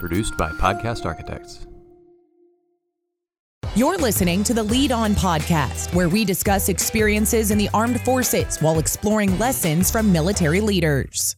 Produced by Podcast Architects. You're listening to the Lead On podcast, where we discuss experiences in the armed forces while exploring lessons from military leaders.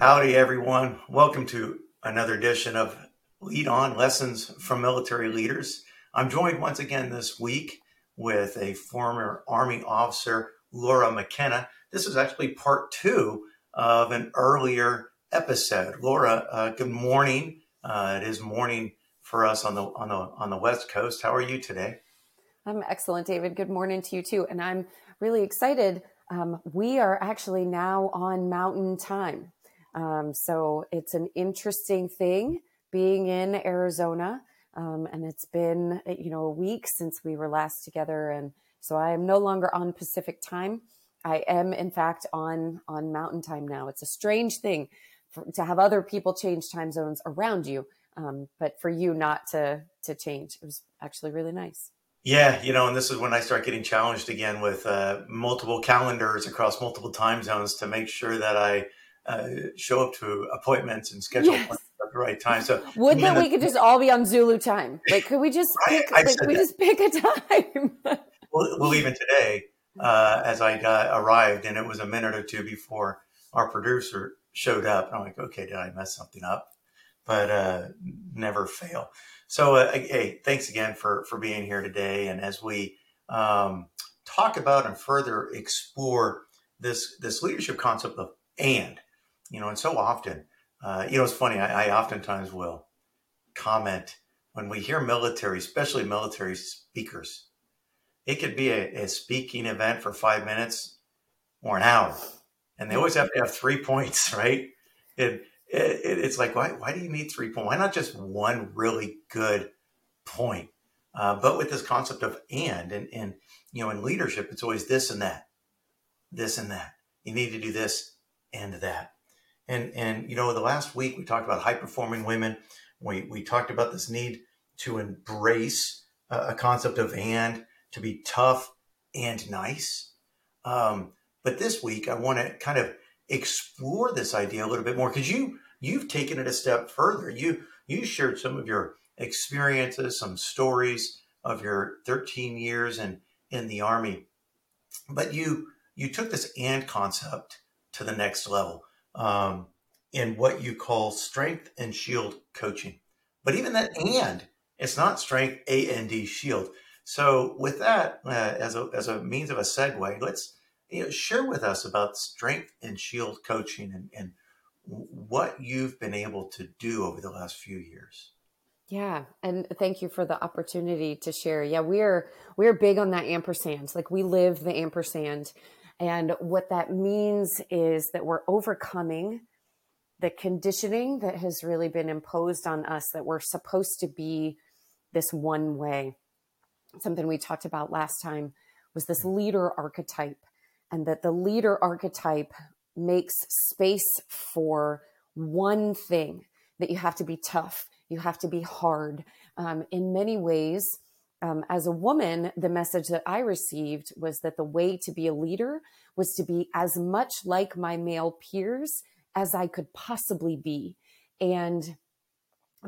Howdy, everyone. Welcome to another edition of Lead On Lessons from Military Leaders. I'm joined once again this week with a former Army officer, Laura McKenna. This is actually part two of an earlier episode. Laura, uh, good morning. Uh, it is morning for us on the on the on the West Coast. How are you today? I'm excellent, David. Good morning to you too, and I'm really excited. Um, we are actually now on Mountain Time, um, so it's an interesting thing being in Arizona, um, and it's been you know a week since we were last together, and so I am no longer on Pacific Time. I am, in fact, on on Mountain Time now. It's a strange thing for, to have other people change time zones around you, um, but for you not to to change. It was actually really nice. Yeah, you know, and this is when I start getting challenged again with uh, multiple calendars across multiple time zones to make sure that I uh, show up to appointments and schedule yes. appointments at the right time. So would that we could just all be on Zulu time? Like, could we just right, pick? Like, we that. just pick a time? well, well, even today, uh, as I got, arrived, and it was a minute or two before our producer showed up. And I'm like, okay, did I mess something up? But uh, never fail. So, uh, hey, thanks again for for being here today. And as we um, talk about and further explore this this leadership concept of and, you know, and so often, uh, you know, it's funny. I, I oftentimes will comment when we hear military, especially military speakers. It could be a, a speaking event for five minutes or an hour and they always have to have three points, right? It, it, it's like why why do you need three points? Why not just one really good point? Uh, but with this concept of and and and you know in leadership, it's always this and that, this and that. You need to do this and that. And and you know the last week we talked about high performing women. We we talked about this need to embrace a, a concept of and to be tough and nice. Um, but this week, I want to kind of explore this idea a little bit more because you you've taken it a step further. You you shared some of your experiences, some stories of your 13 years in in the army, but you you took this and concept to the next level um, in what you call strength and shield coaching. But even that and it's not strength A and D shield. So with that uh, as a as a means of a segue, let's you know, share with us about strength and shield coaching and, and what you've been able to do over the last few years. Yeah, and thank you for the opportunity to share. Yeah, we're we're big on that ampersand. Like we live the ampersand. And what that means is that we're overcoming the conditioning that has really been imposed on us that we're supposed to be this one way. Something we talked about last time was this leader archetype and that the leader archetype makes space for one thing that you have to be tough, you have to be hard. Um, in many ways, um, as a woman, the message that I received was that the way to be a leader was to be as much like my male peers as I could possibly be. And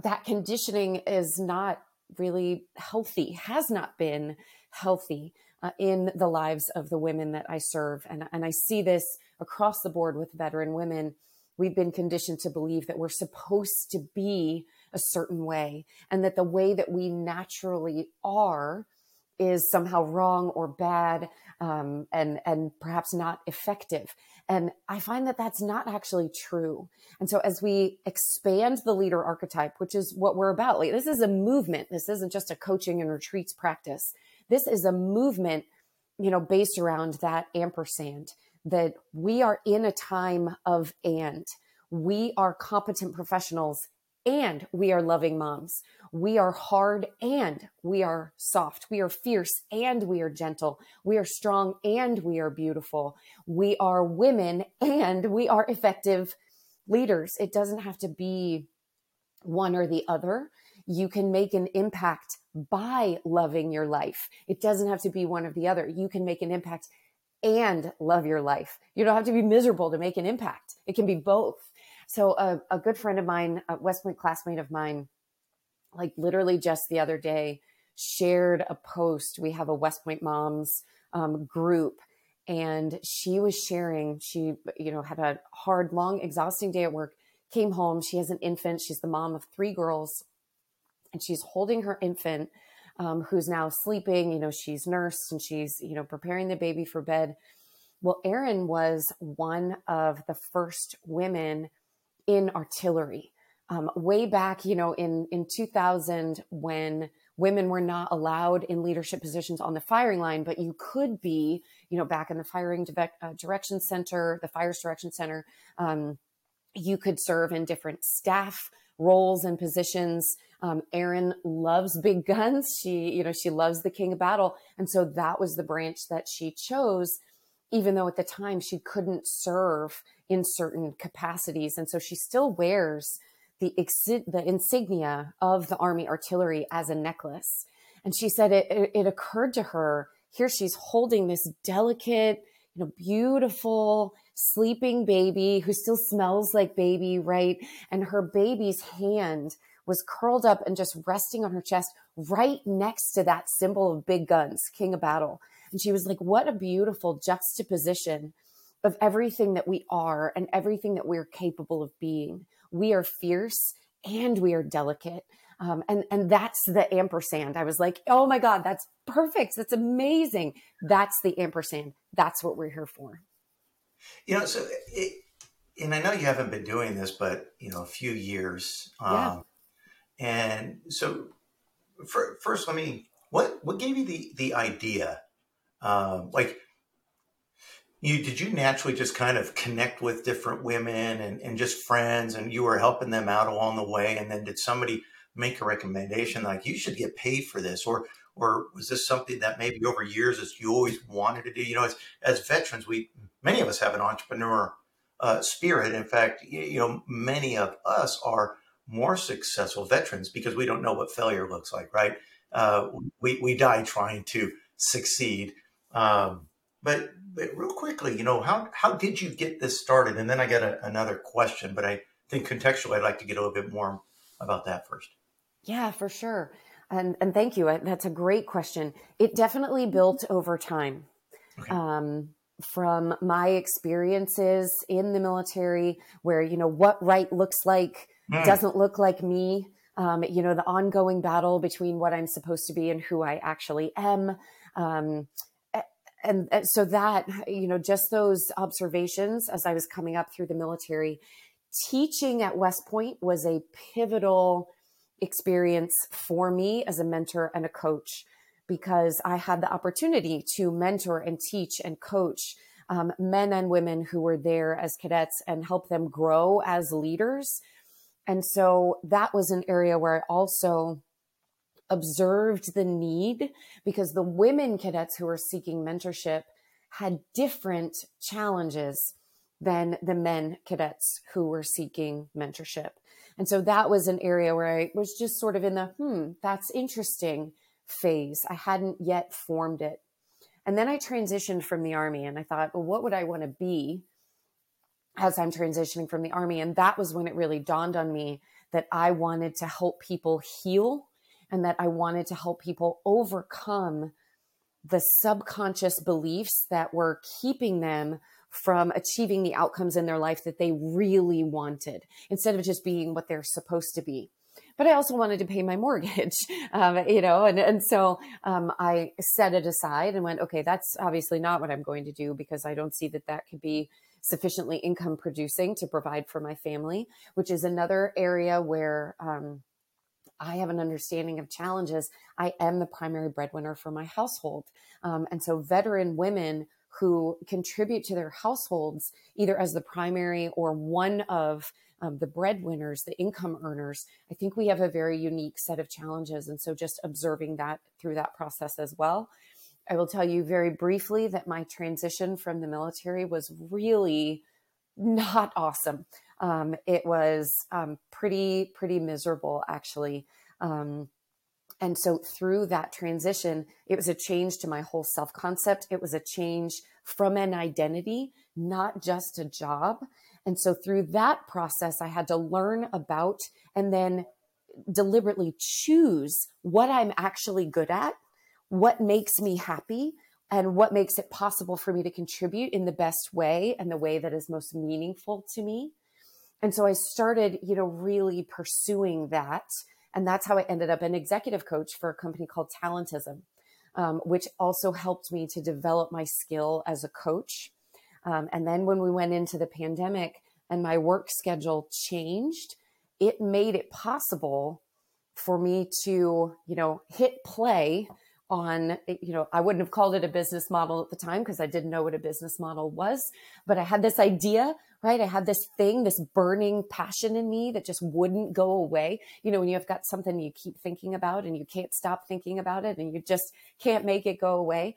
that conditioning is not really healthy, has not been healthy uh, in the lives of the women that I serve. And, and I see this across the board with veteran women. We've been conditioned to believe that we're supposed to be a certain way and that the way that we naturally are is somehow wrong or bad um, and and perhaps not effective and i find that that's not actually true and so as we expand the leader archetype which is what we're about like this is a movement this isn't just a coaching and retreats practice this is a movement, you know, based around that ampersand that we are in a time of and we are competent professionals and we are loving moms. We are hard and we are soft. We are fierce and we are gentle. We are strong and we are beautiful. We are women and we are effective leaders. It doesn't have to be one or the other you can make an impact by loving your life. It doesn't have to be one or the other. You can make an impact and love your life. You don't have to be miserable to make an impact. It can be both. So a, a good friend of mine, a West Point classmate of mine, like literally just the other day, shared a post. We have a West Point moms um, group, and she was sharing. She, you know, had a hard, long, exhausting day at work. Came home. She has an infant. She's the mom of three girls, and she's holding her infant, um, who's now sleeping. You know, she's nursed and she's, you know, preparing the baby for bed. Well, Erin was one of the first women in artillery. Um, way back, you know, in in 2000, when women were not allowed in leadership positions on the firing line, but you could be, you know, back in the firing uh, direction center, the fires direction center. Um, you could serve in different staff roles and positions. Um, Erin loves big guns. She, you know, she loves the king of battle, and so that was the branch that she chose. Even though at the time she couldn't serve in certain capacities, and so she still wears the, the insignia of the Army artillery as a necklace. And she said it, it, it occurred to her here she's holding this delicate, you know, beautiful sleeping baby who still smells like baby, right? And her baby's hand was curled up and just resting on her chest right next to that symbol of big guns, King of Battle. And she was like, what a beautiful juxtaposition of everything that we are and everything that we're capable of being we are fierce and we are delicate. Um, and and that's the ampersand. I was like, oh my god, that's perfect. That's amazing. That's the ampersand. That's what we're here for. You know, so it, and I know you haven't been doing this, but you know, a few years. Um, yeah. And so, for, first, let me. What what gave you the the idea? Um, like you did you naturally just kind of connect with different women and, and just friends and you were helping them out along the way and then did somebody make a recommendation like you should get paid for this or or was this something that maybe over years as you always wanted to do you know as as veterans we many of us have an entrepreneur uh, spirit in fact you know many of us are more successful veterans because we don't know what failure looks like right uh, we, we die trying to succeed um, but but real quickly, you know, how how did you get this started? And then I got a, another question, but I think contextually, I'd like to get a little bit more about that first. Yeah, for sure. And and thank you. That's a great question. It definitely built over time. Okay. Um, from my experiences in the military, where you know what right looks like mm. doesn't look like me. Um, you know the ongoing battle between what I'm supposed to be and who I actually am. Um, and, and so that you know just those observations as i was coming up through the military teaching at west point was a pivotal experience for me as a mentor and a coach because i had the opportunity to mentor and teach and coach um, men and women who were there as cadets and help them grow as leaders and so that was an area where i also observed the need because the women cadets who were seeking mentorship had different challenges than the men cadets who were seeking mentorship. And so that was an area where I was just sort of in the, hmm, that's interesting phase. I hadn't yet formed it. And then I transitioned from the army and I thought, well, what would I want to be as I'm transitioning from the army? And that was when it really dawned on me that I wanted to help people heal and that I wanted to help people overcome the subconscious beliefs that were keeping them from achieving the outcomes in their life that they really wanted instead of just being what they're supposed to be but I also wanted to pay my mortgage, um, you know, and, and so um, I set it aside and went, okay, that's obviously not what I'm going to do because I don't see that that could be sufficiently income producing to provide for my family, which is another area where um, I have an understanding of challenges. I am the primary breadwinner for my household. Um, and so, veteran women who contribute to their households, either as the primary or one of um, the breadwinners, the income earners, I think we have a very unique set of challenges. And so, just observing that through that process as well. I will tell you very briefly that my transition from the military was really not awesome. Um, it was um, pretty, pretty miserable, actually. Um, and so through that transition, it was a change to my whole self concept. It was a change from an identity, not just a job. And so through that process, I had to learn about and then deliberately choose what I'm actually good at, what makes me happy, and what makes it possible for me to contribute in the best way and the way that is most meaningful to me. And so I started, you know, really pursuing that. And that's how I ended up an executive coach for a company called Talentism, um, which also helped me to develop my skill as a coach. Um, and then when we went into the pandemic and my work schedule changed, it made it possible for me to, you know, hit play on, you know, I wouldn't have called it a business model at the time because I didn't know what a business model was, but I had this idea, right? I had this thing, this burning passion in me that just wouldn't go away. You know, when you've got something you keep thinking about and you can't stop thinking about it and you just can't make it go away.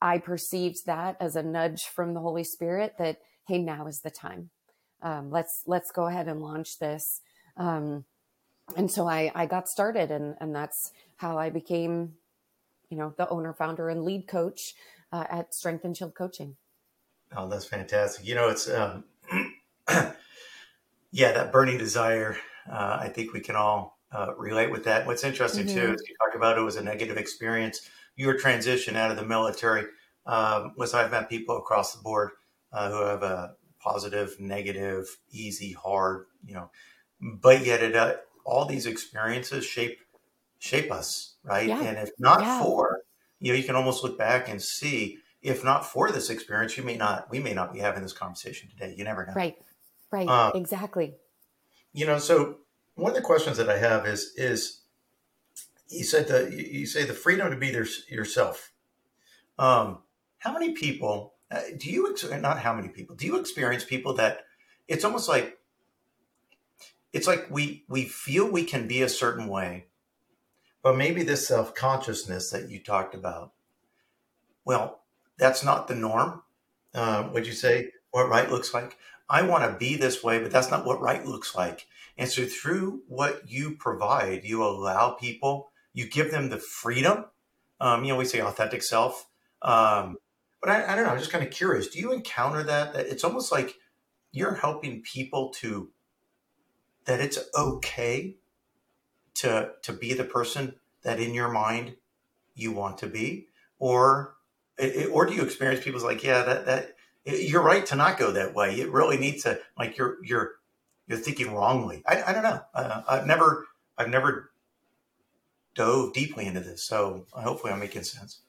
I perceived that as a nudge from the Holy Spirit that, hey, now is the time. Um, let's let's go ahead and launch this. Um, and so I, I got started and, and that's how I became, you know, the owner, founder, and lead coach uh, at Strength and Shield Coaching. Oh, that's fantastic. You know, it's, um, yeah, that burning desire. Uh, I think we can all uh, relate with that. What's interesting mm-hmm. too is you talk about it was a negative experience. Your transition out of the military um, was I've met people across the board uh, who have a positive, negative, easy, hard, you know, but yet it uh, all these experiences shape shape us, right? Yeah. And if not yeah. for, you know, you can almost look back and see if not for this experience, you may not, we may not be having this conversation today. You never know. Right. Right. Um, exactly. You know, so one of the questions that I have is, is you said the, you say the freedom to be there yourself. Um, how many people uh, do you, ex- not how many people, do you experience people that it's almost like it's like we we feel we can be a certain way but maybe this self-consciousness that you talked about well that's not the norm. Uh, would you say? What right looks like? I want to be this way but that's not what right looks like. And so through what you provide you allow people you give them the freedom. Um, you know we say authentic self. Um, but I, I don't know i'm just kind of curious do you encounter that that it's almost like you're helping people to that it's okay to to be the person that in your mind you want to be? Or or do you experience people's like yeah that that you're right to not go that way. It really needs to like you're you're you're thinking wrongly. I, I don't know. Uh, i've never i've never dove deeply into this so hopefully i'm making sense.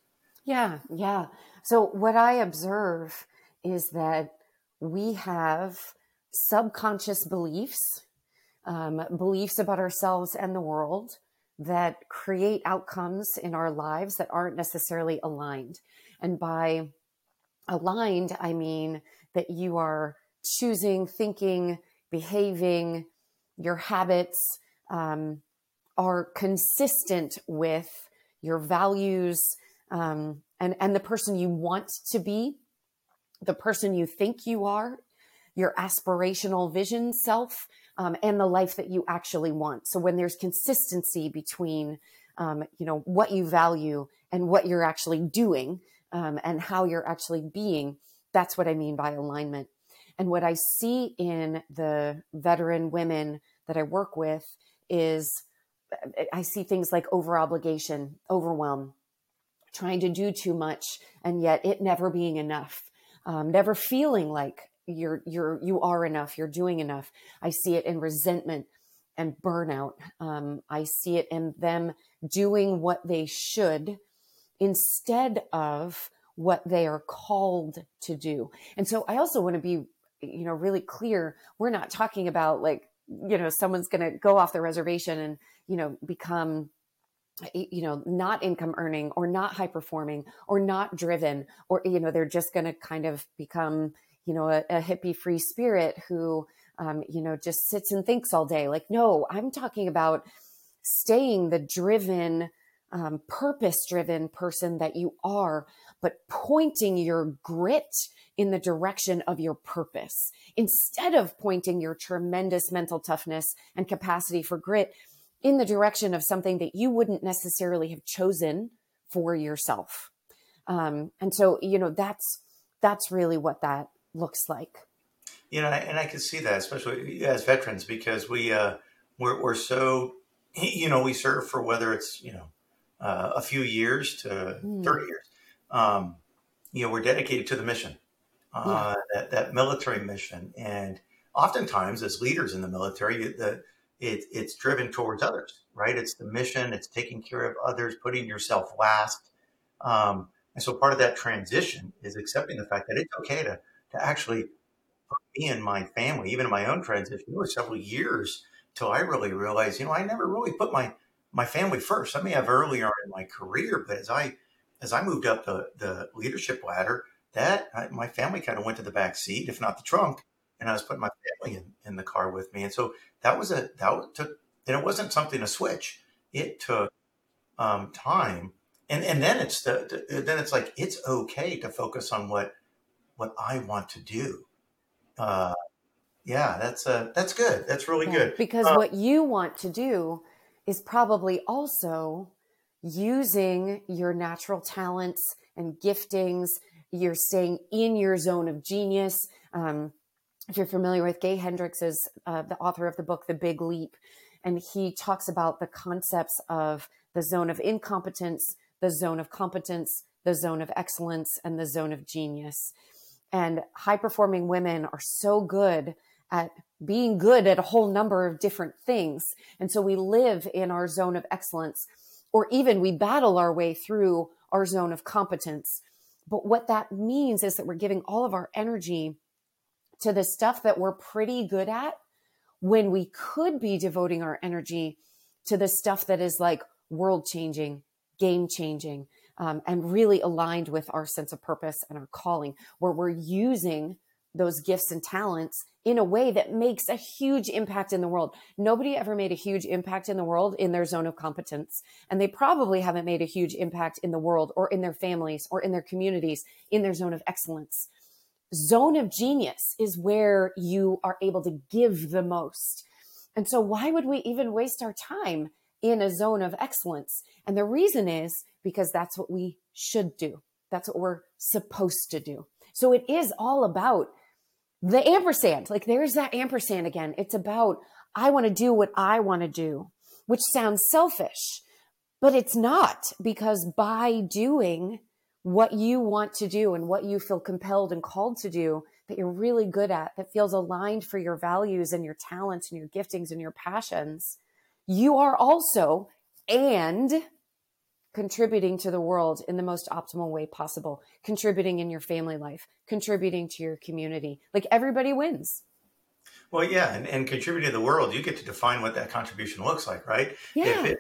Yeah yeah. So what i observe is that we have subconscious beliefs um, beliefs about ourselves and the world that create outcomes in our lives that aren't necessarily aligned. And by aligned, I mean that you are choosing, thinking, behaving, your habits um, are consistent with your values um, and, and the person you want to be, the person you think you are, your aspirational vision self, um, and the life that you actually want. So when there's consistency between, um, you know, what you value and what you're actually doing um, and how you're actually being, that's what I mean by alignment. And what I see in the veteran women that I work with is I see things like over obligation, overwhelm, trying to do too much, and yet it never being enough, um, never feeling like you're you're you are enough you're doing enough. I see it in resentment and burnout. Um, i see it in them doing what they should instead of what they are called to do. And so i also want to be you know really clear. We're not talking about like you know someone's going to go off the reservation and you know become you know not income earning or not high performing or not driven or you know they're just going to kind of become you know, a, a hippie free spirit who, um, you know, just sits and thinks all day. Like, no, I'm talking about staying the driven, um, purpose driven person that you are, but pointing your grit in the direction of your purpose instead of pointing your tremendous mental toughness and capacity for grit in the direction of something that you wouldn't necessarily have chosen for yourself. Um, and so, you know, that's, that's really what that looks like. you know, and I can see that, especially as veterans, because we uh, we're, we're so, you know, we serve for whether it's you know uh, a few years to mm. thirty years. Um, you know, we're dedicated to the mission, uh, yeah. that that military mission, and oftentimes as leaders in the military, the it, it's driven towards others, right? It's the mission, it's taking care of others, putting yourself last. Um, and so part of that transition is accepting the fact that it's okay to, to actually put me and my family, even my own transition, it was several years till I really realized, you know, I never really put my, my family first. I may have earlier in my career, but as I, as I moved up the, the leadership ladder, that I, my family kind of went to the back seat, if not the trunk and I was putting my family in, in the car with me. And so that was a that took and it wasn't something to switch. It took um, time, and and then it's the, the, then it's like it's okay to focus on what what I want to do. Uh, yeah, that's uh, that's good. That's really yeah, good because uh, what you want to do is probably also using your natural talents and giftings. You're staying in your zone of genius. Um, if you're familiar with Gay Hendricks is uh, the author of the book The Big Leap, and he talks about the concepts of the zone of incompetence, the zone of competence, the zone of excellence, and the zone of genius. And high performing women are so good at being good at a whole number of different things. And so we live in our zone of excellence, or even we battle our way through our zone of competence. But what that means is that we're giving all of our energy to the stuff that we're pretty good at when we could be devoting our energy to the stuff that is like world changing, game changing, um, and really aligned with our sense of purpose and our calling, where we're using those gifts and talents in a way that makes a huge impact in the world. Nobody ever made a huge impact in the world in their zone of competence. And they probably haven't made a huge impact in the world or in their families or in their communities in their zone of excellence zone of genius is where you are able to give the most. And so, why would we even waste our time in a zone of excellence? And the reason is because that's what we should do, that's what we're supposed to do. So, it is all about the ampersand. Like, there's that ampersand again. It's about, I want to do what I want to do, which sounds selfish, but it's not because by doing, what you want to do and what you feel compelled and called to do that you're really good at, that feels aligned for your values and your talents and your giftings and your passions, you are also and contributing to the world in the most optimal way possible, contributing in your family life, contributing to your community. Like everybody wins. Well, yeah, and, and contributing to the world, you get to define what that contribution looks like, right? Yeah. It,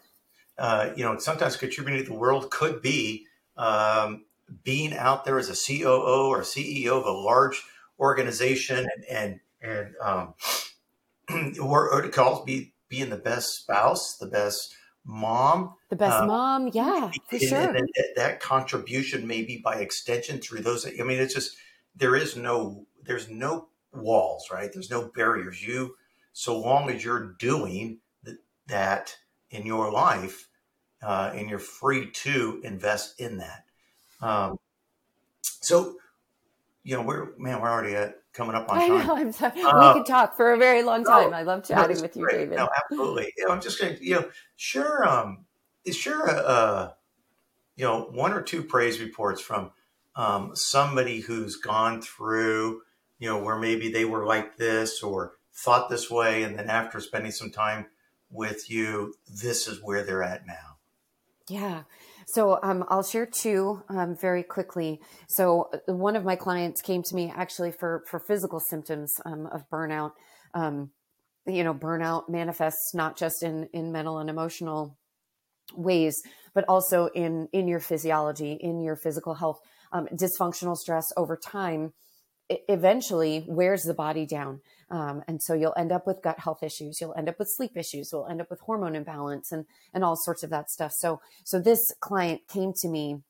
uh, you know, sometimes contributing to the world could be um, being out there as a COO or CEO of a large organization and and and um, or, or it could also be being the best spouse, the best mom, the best uh, mom, yeah, for and, sure. And, and that contribution maybe by extension through those. I mean, it's just there is no there's no walls, right? There's no barriers. You so long as you're doing th- that in your life, uh, and you're free to invest in that. Um, so, you know, we're man, we're already at coming up on time. I know. I'm sorry. Uh, we could talk for a very long time. I love chatting no, with you, great. David. No, absolutely. You know, I'm just going to, you know, sure. Um, is sure, uh, you know, one or two praise reports from um, somebody who's gone through, you know, where maybe they were like this or thought this way, and then after spending some time with you, this is where they're at now. Yeah. So um, I'll share two um, very quickly. So uh, one of my clients came to me actually for for physical symptoms um, of burnout. Um, you know, burnout manifests not just in in mental and emotional ways, but also in in your physiology, in your physical health. Um, dysfunctional stress over time eventually wears the body down. Um, and so you'll end up with gut health issues. You'll end up with sleep issues. You'll end up with hormone imbalance and, and all sorts of that stuff. So, so this client came to me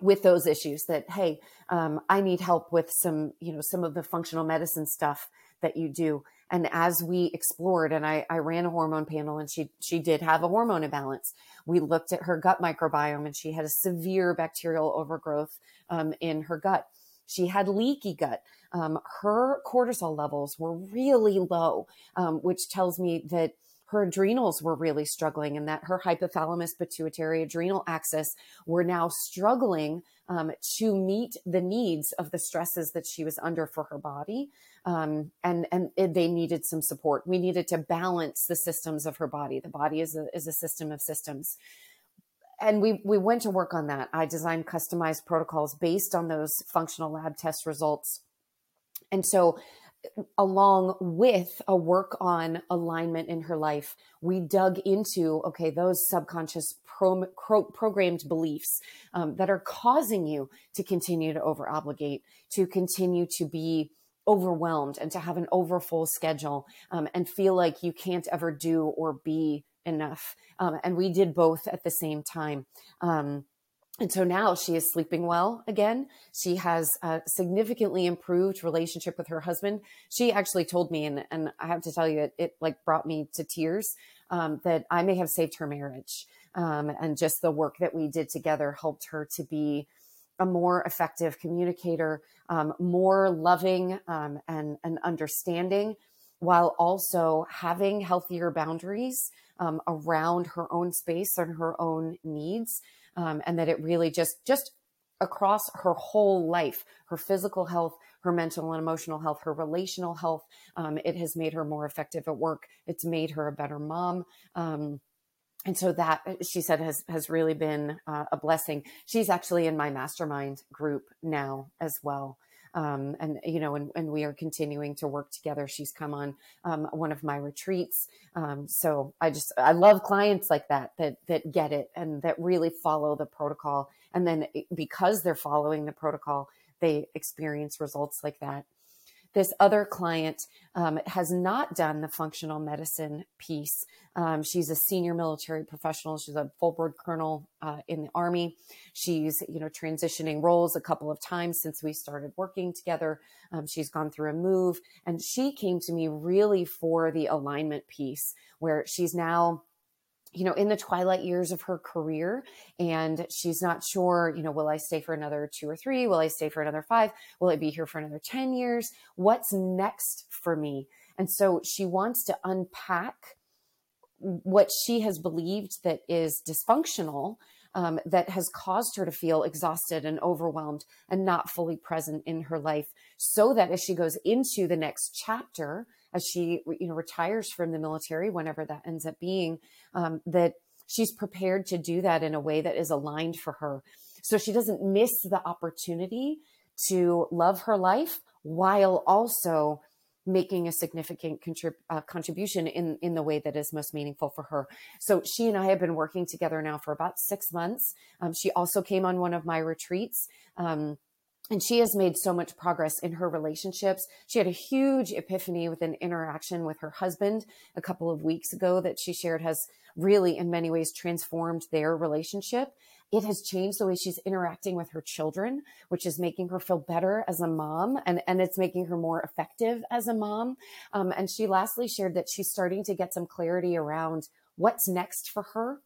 with those issues that, Hey, um, I need help with some, you know, some of the functional medicine stuff that you do. And as we explored and I, I ran a hormone panel and she, she did have a hormone imbalance. We looked at her gut microbiome and she had a severe bacterial overgrowth um, in her gut She had leaky gut. Um, her cortisol levels were really low, um, which tells me that her adrenals were really struggling and that her hypothalamus pituitary adrenal axis were now struggling um, to meet the needs of the stresses that she was under for her body. Um, and and they needed some support. We needed to balance the systems of her body. The body is a, is a system of systems and we we went to work on that. I designed customized protocols based on those functional lab test results. And so along with a work on alignment in her life, we dug into okay those subconscious pro, pro, programmed beliefs um, that are causing you to continue to over obligate, to continue to be overwhelmed, and to have an overfull schedule, um, and feel like you can't ever do or be enough. Um, and we did both at the same time. Um, and so now she is sleeping well again. She has a significantly improved relationship with her husband. She actually told me, and, and I have to tell you, it, it like brought me to tears um, that I may have saved her marriage. Um, and just the work that we did together helped her to be a more effective communicator, um, more loving um, and, and understanding, while also having healthier boundaries um, around her own space and her own needs um, and that it really just just across her whole life her physical health her mental and emotional health her relational health um, it has made her more effective at work. It's made her a better mom. Um, and so that she said has has really been uh, a blessing. She's actually in my mastermind group now as well um, and you know, and, and, we are continuing to work together. She's come on um, one of my retreats, um, so I just I love clients like that that that get it and that really follow the protocol, and then because they're following the protocol, they experience results like that. This other client um, has not done the functional medicine piece. Um, she's a senior military professional. She's a full board colonel uh, in the army. She's you know transitioning roles a couple of times since we started working together. Um, she's gone through a move, and she came to me really for the alignment piece, where she's now you know, in the twilight years of her career. And she's not sure, you know, will I stay for another two or three? Will I stay for another five? Will I be here for another 10 years? What's next for me? And so she wants to unpack what she has believed that is dysfunctional um, that has caused her to feel exhausted and overwhelmed and not fully present in her life so that as she goes into the next chapter as she you know retires from the military whenever that ends up being um, that she's prepared to do that in a way that is aligned for her so she doesn't miss the opportunity to love her life while also making a significant contrib- uh, contribution in in the way that is most meaningful for her. So she and I have been working together now for about six months. Um, she also came on one of my retreats. Um, and she has made so much progress in her relationships. She had a huge epiphany with an interaction with her husband a couple of weeks ago that she shared has really, in many ways, transformed their relationship. It has changed the way she's interacting with her children, which is making her feel better as a mom and, and it's making her more effective as a mom. Um, and she lastly shared that she's starting to get some clarity around what's next for her.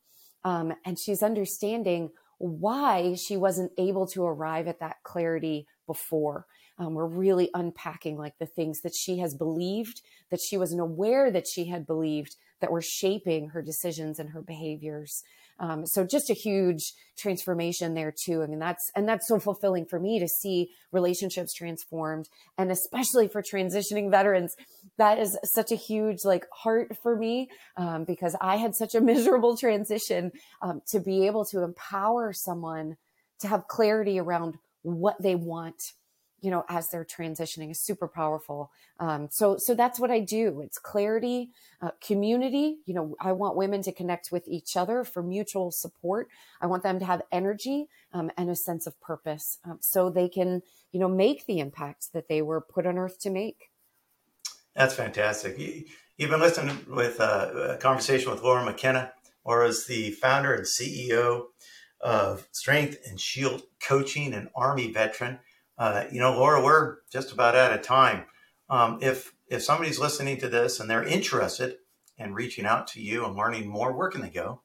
Um, and she's understanding why she wasn't able to arrive at that clarity before. Um, we're really unpacking like the things that she has believed, that she wasn't aware that she had believed, that were shaping her decisions and her behaviors. Um, so just a huge transformation there too. I mean, that's, and that's so fulfilling for me to see relationships transformed and especially for transitioning veterans. That is such a huge like heart for me um, because I had such a miserable transition um, to be able to empower someone to have clarity around what they want you know as they're transitioning is super powerful. Um, so so that's what i do. It's clarity uh, community. You know i want women to connect with each other for mutual support. I want them to have energy um, and a sense of purpose um, so they can you know make the impact that they were put on earth to make. That's fantastic. You, have been listening with uh, a conversation with laura mckenna. Laura is the founder and ceo of strength and shield coaching an army veteran uh, you know, Laura, we're just about out of time. Um, if if somebody's listening to this and they're interested in reaching out to you and learning more, where can they go?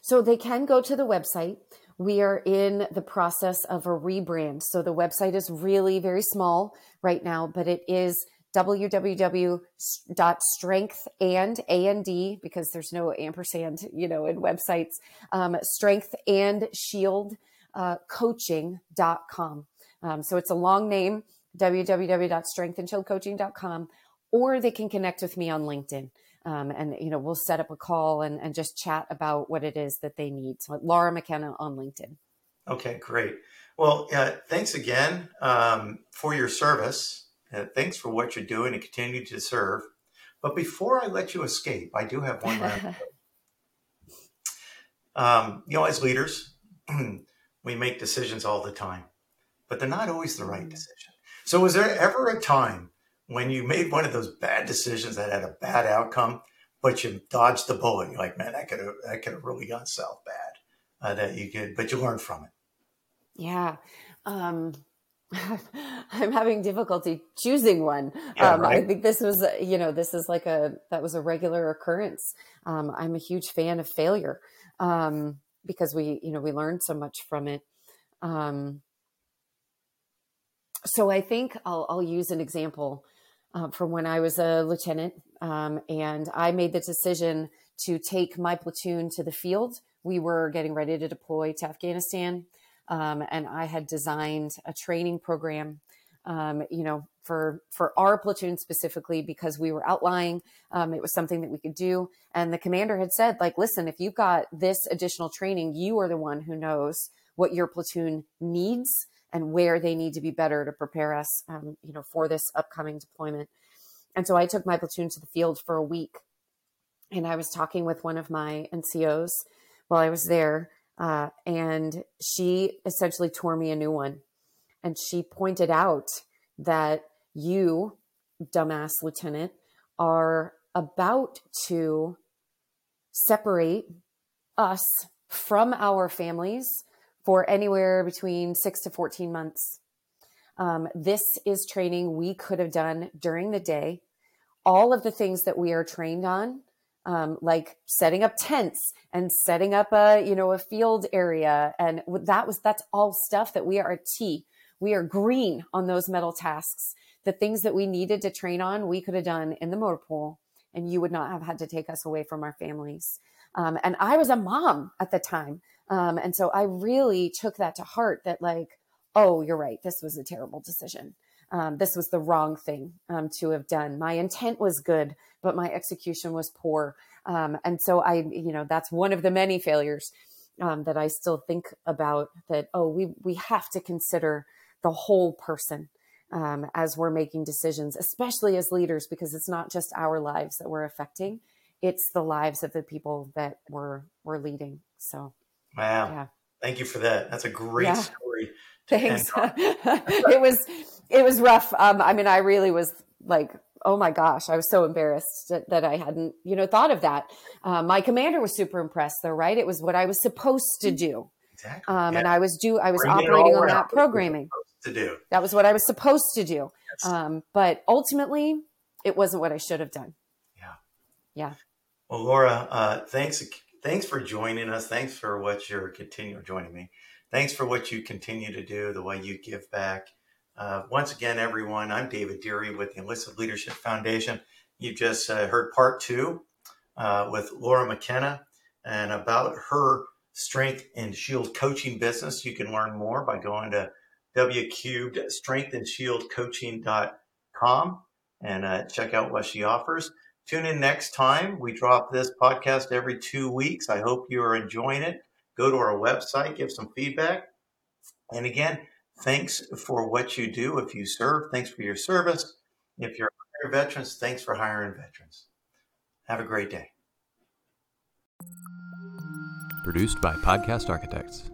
So they can go to the website, we are in the process of a rebrand. So the website is really very small right now, but it is www.strengthandand because there's no ampersand, you know, in websites. Um, strength and shield uh. Um, so it's a long name, www.strengthandshieldcoaching.com, or they can connect with me on LinkedIn. Um, and you know we'll set up a call and, and just chat about what it is that they need. So Laura McKenna on LinkedIn. Okay, great. Well, uh, thanks again um, for your service. Uh, thanks for what you're doing and continue to serve. But before I let you escape, I do have one round. um, you know, as leaders, we make decisions all the time, but they're not always the right mm. decision. So, was there ever a time when you made one of those bad decisions that had a bad outcome, but you dodged the bullet? You're like, man, that could have that could have really gone south bad. Uh, that you could, but you learned from it. Yeah. Um, I'm having difficulty choosing one. Yeah, um, right? I think this was, you know, this is like a that was a regular occurrence. Um, I'm a huge fan of failure um, because we, you know, we learned so much from it. Um, so I think I'll, I'll use an example uh, from when I was a lieutenant, um, and I made the decision to take my platoon to the field. We were getting ready to deploy to Afghanistan, um, and I had designed a training program. Um, you know, for for our platoon specifically, because we were outlying, um, it was something that we could do. And the commander had said, like, listen, if you've got this additional training, you are the one who knows what your platoon needs and where they need to be better to prepare us, um, you know, for this upcoming deployment. And so I took my platoon to the field for a week, and I was talking with one of my NCOs while I was there, uh, and she essentially tore me a new one, and she pointed out that you, dumbass lieutenant, are about to separate us from our families for anywhere between six to 14 months. Um, this is training we could have done during the day. All of the things that we are trained on, um, like setting up tents and setting up a you know a field area, and that was that's all stuff that we are T. We are green on those METL tasks. The things that we needed to train on, we could have done in the motor pool, and you would not have had to take us away from our families. Um, and I was a mom at the time. Um, and so I really took that to heart that, like, oh, you're right. This was a terrible decision. Um, this was the wrong thing um, to have done. My intent was good, but my execution was poor. Um, and so I, you know, that's one of the many failures um, that I still think about that, oh, we, we have to consider the whole person um, as we're making decisions, especially as leaders, because it's not just our lives that we're affecting. It's the lives of the people that we're, we're leading. So Wow. Yeah. Thank you for that. That's a great yeah. story. Thanks. it was it was rough. Um, I mean, I really was like, oh my gosh, I was so embarrassed that, that I hadn't, you know, thought of that. Uh, my commander was super impressed, though. Right? It was what I was supposed to do. Exactly. Um, yeah. And I was do I was Bring operating on that programming. To do that was what I was supposed to do. Yes. Um, but ultimately, it wasn't what I should have done. Yeah. Yeah. Well, Laura, uh, thanks thanks for joining us. Thanks for what you're continue joining me. Thanks for what you continue to do, the way you give back. Uh, once again, everyone, I'm David Deary with the Enlisted Leadership Foundation. You just uh, heard part two uh, with Laura McKenna and about her strength and shield coaching business. You can learn more by going to wcubed and uh, check out what she offers. Tune in next time. We drop this podcast every two weeks. I hope you are enjoying it. Go to our website, give some feedback. And again, thanks for what you do. If you serve, thanks for your service. If you're hiring veterans, thanks for hiring veterans. Have a great day. Produced by Podcast Architects.